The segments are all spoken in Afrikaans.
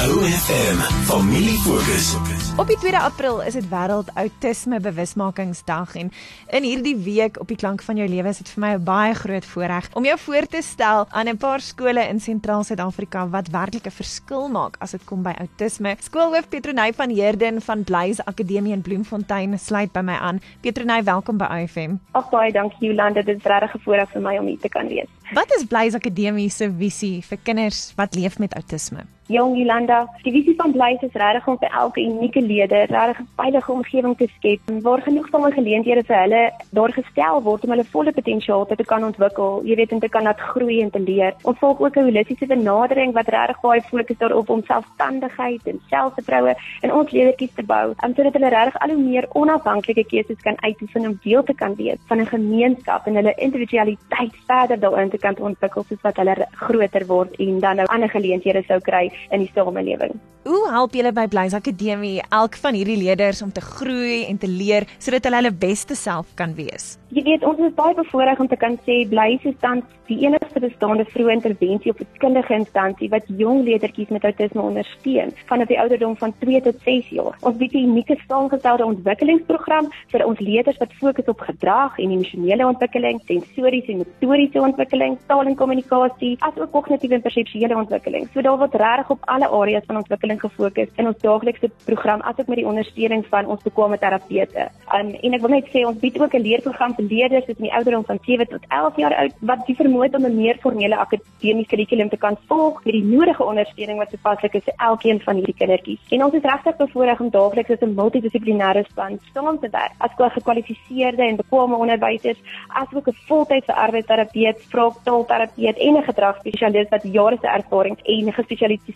OFM Familie Fokus. Op die 2 April is dit wêreld outisme bewusmakingsdag en in hierdie week op die klank van jou lewe is dit vir my 'n baie groot voorreg om jou voor te stel aan 'n paar skole in sentraal Suid-Afrika wat werklik 'n verskil maak as dit kom by outisme. Skoolhoof Petronay van Heerden van Blaze Akademie in Bloemfontein sluit by my aan. Petronay, welkom by OFM. Ag baie dankie Jolanda, dit is regtig 'n voorreg vir my om hier te kan wees. Wat is Blaze Akademie se visie vir kinders wat leef met outisme? Jong Jolanda, die visie van Blaze is regtig om vir elke unieke leerder regtig 'n veilige omgewing te skep waar genoeg van hulle geleenthede vir hulle daar gestel word om hulle volle potensiaal te kan ontwikkel, jy weet, en te kan laat groei en te leer. Ons volg ook 'n holistiese benadering wat regtig baie fokus daarop om selfstandigheid en selfvertroue in ons leerdertjies te bou, om sodat hulle regtig al hoe meer onafhanklike keuses kan uitoefen om deel te kan wees van 'n gemeenskap en hulle individualiteit verder daarin te kan ontwikkel soos wat hulle groter word en dan nou ander geleenthede sou kry in die samelewing. Hoe help julle by Blaze Akademie elk van hierdie leerders om te groei en te leer sodat hulle hulle beste self kan wees? Jy weet, ons is baie bevoorreg om te kan sê Blaze is tans die enigste bestaande vroeë intervensie op 'n kundige instansie wat jong leerdertjies met outisme ondersteun vanaf die ouderdom van 2 tot 6 jaar. Ons bied 'n unieke saamgestelde ontwikkelingsprogram vir ons leerders wat fokus op gedrag en emosionele ontwikkeling, sensoriese en motoriese ontwikkeling, taal en kommunikasie, asook kognitiewe en perseptuele ontwikkeling. So daar word regtig op alle areas van ontwikkeling gefokus in ons daaglikse program asook met die ondersteuning van ons bekwame terapeute. Um, en ek wil net sê ons bied ook 'n leerprogram vir leerders wat in die ouderdom van 7 tot 11 jaar oud wat die vermoë het om 'n meer formele akademiese kurrikulum te kan volg met die nodige ondersteuning wat toepaslik is vir elkeen van hierdie kindertjies. En ons is regtig bevoorreg om daagliks as 'n multidissiplinêre span saam te werk as gekwalifiseerde en bekwame onderwysers asook 'n voltydse arbeidsterapeut, spraaktaalterapeut en 'n gedragspesialis wat jare se ervaring en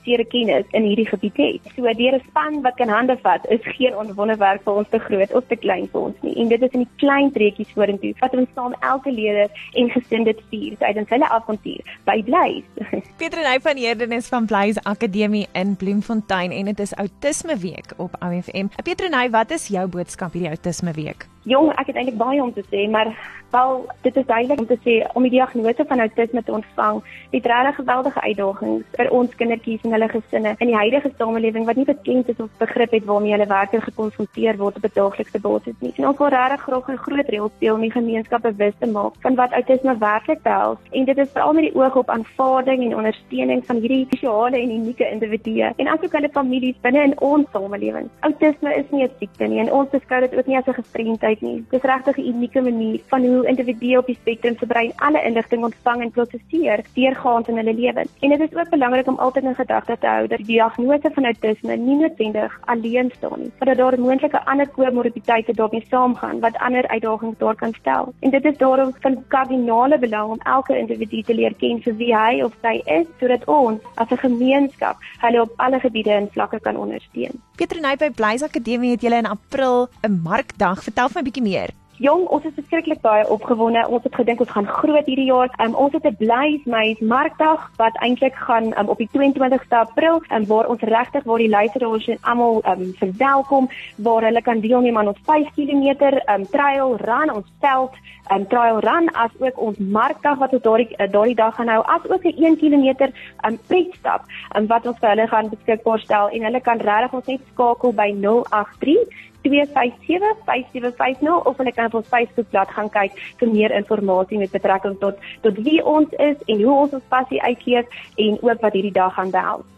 gespesialiseerde kennis in hierdie gebied het. So deur 'n span wat kan hande vat, is geen onwonderwerk vir ons te groot of te klein vir ons nie. En dit is in die klein treetjies vorentoe wat ons saam elke leerder en gesin dit vier tydens hulle avontuur by Blaze. Petronay van Heerden is van Blaze Akademie in Bloemfontein en dit is Autisme Week op OFM. Petronay, wat is jou boodskap hierdie Autisme Week? Jong, ek het eintlik baie om te sê, maar wel dit is duidelik om te sê om die diagnose van autisme te ontvang, het regtig geweldige uitdagings vir ons kindertjies en hulle gesinne in die huidige samelewing wat nie bekend is of begrip het waarmee hulle werklik gekonfronteer word op 'n daaglikse basis nie. En ons wil regtig graag 'n groot rol speel om die gemeenskap bewus te maak van wat autisme werklik behels en dit is veral met die oog op aanvaarding en ondersteuning van hierdie spesiale en unieke individue en asook hulle families binne in ons samelewing. Autisme is nie 'n siekte nie en ons beskou dit ook nie as 'n gestremdheid nie. Dit is regtig 'n unieke manier van hoe individue op die spektrum se brein alle inligting ontvang en prosesseer deurgaans in hulle lewens. En dit is ook belangrik om altyd in gedagte te hou dat die diagnose van autisme nie noodwendig alleen staan nie, maar dat daar moontlike ander komorbiditeite daarmee saamgaan wat ander uitdagings daar kan stel. En dit is daarom van kardinale belang om elke individu te leer ken vir wie hy of sy is sodat ons as 'n gemeenskap hulle op alle gebiede en vlakke kan ondersteun. Petronay by Blaze Akademie het julle in April 'n markdag. Vertel my 'n bietjie meer. Jong, ons is verskriklik baie opgewonde. Ons het gedink ons gaan groot hierdie jaar. Um, ons het 'n Blaze Meis Markdag wat eintlik gaan um, op die 22ste April en um, waar ons regtig waar die luisteraars en almal um, verwelkom waar hulle kan deelneem aan ons 5 km um, trail run ons veld um, trail run as ook ons Markdag wat ons daardie uh, daardie dag gaan hou as ook 'n 1 km um, pretstap um, wat ons vir hulle gaan beskikbaar stel en hulle kan regtig ons net skakel by 083 2575750 of hulle kan op ons Facebookblad gaan kyk vir meer inligting met betrekking tot tot wie ons is en hoe ons ons passie uitleef en ook wat hierdie dag gaan behels.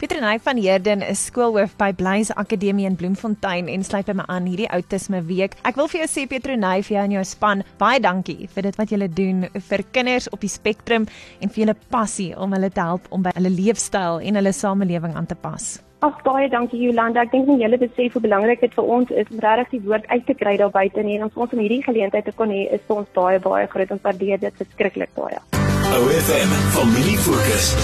Pietrenay van Heerden is skoolhoof by Blaze Akademie in Bloemfontein en sluit by my aan hierdie outisme week. Ek wil vir jou sê Pietrenay vir jou en jou span baie dankie vir dit wat julle doen vir kinders op die spektrum en vir julle passie om hulle te help om by hulle leefstyl en hulle samelewing aan te pas. Ag baie dankie Jolanda. Ek dink nie julle besef hoe belangrik dit vir ons is om regtig die woord uit te kry daar buite nie en ons ons om hierdie geleentheid te kon hê is vir ons baie baie groot. Ons waardeer dit verskriklik baie. OFM Familie Fokus.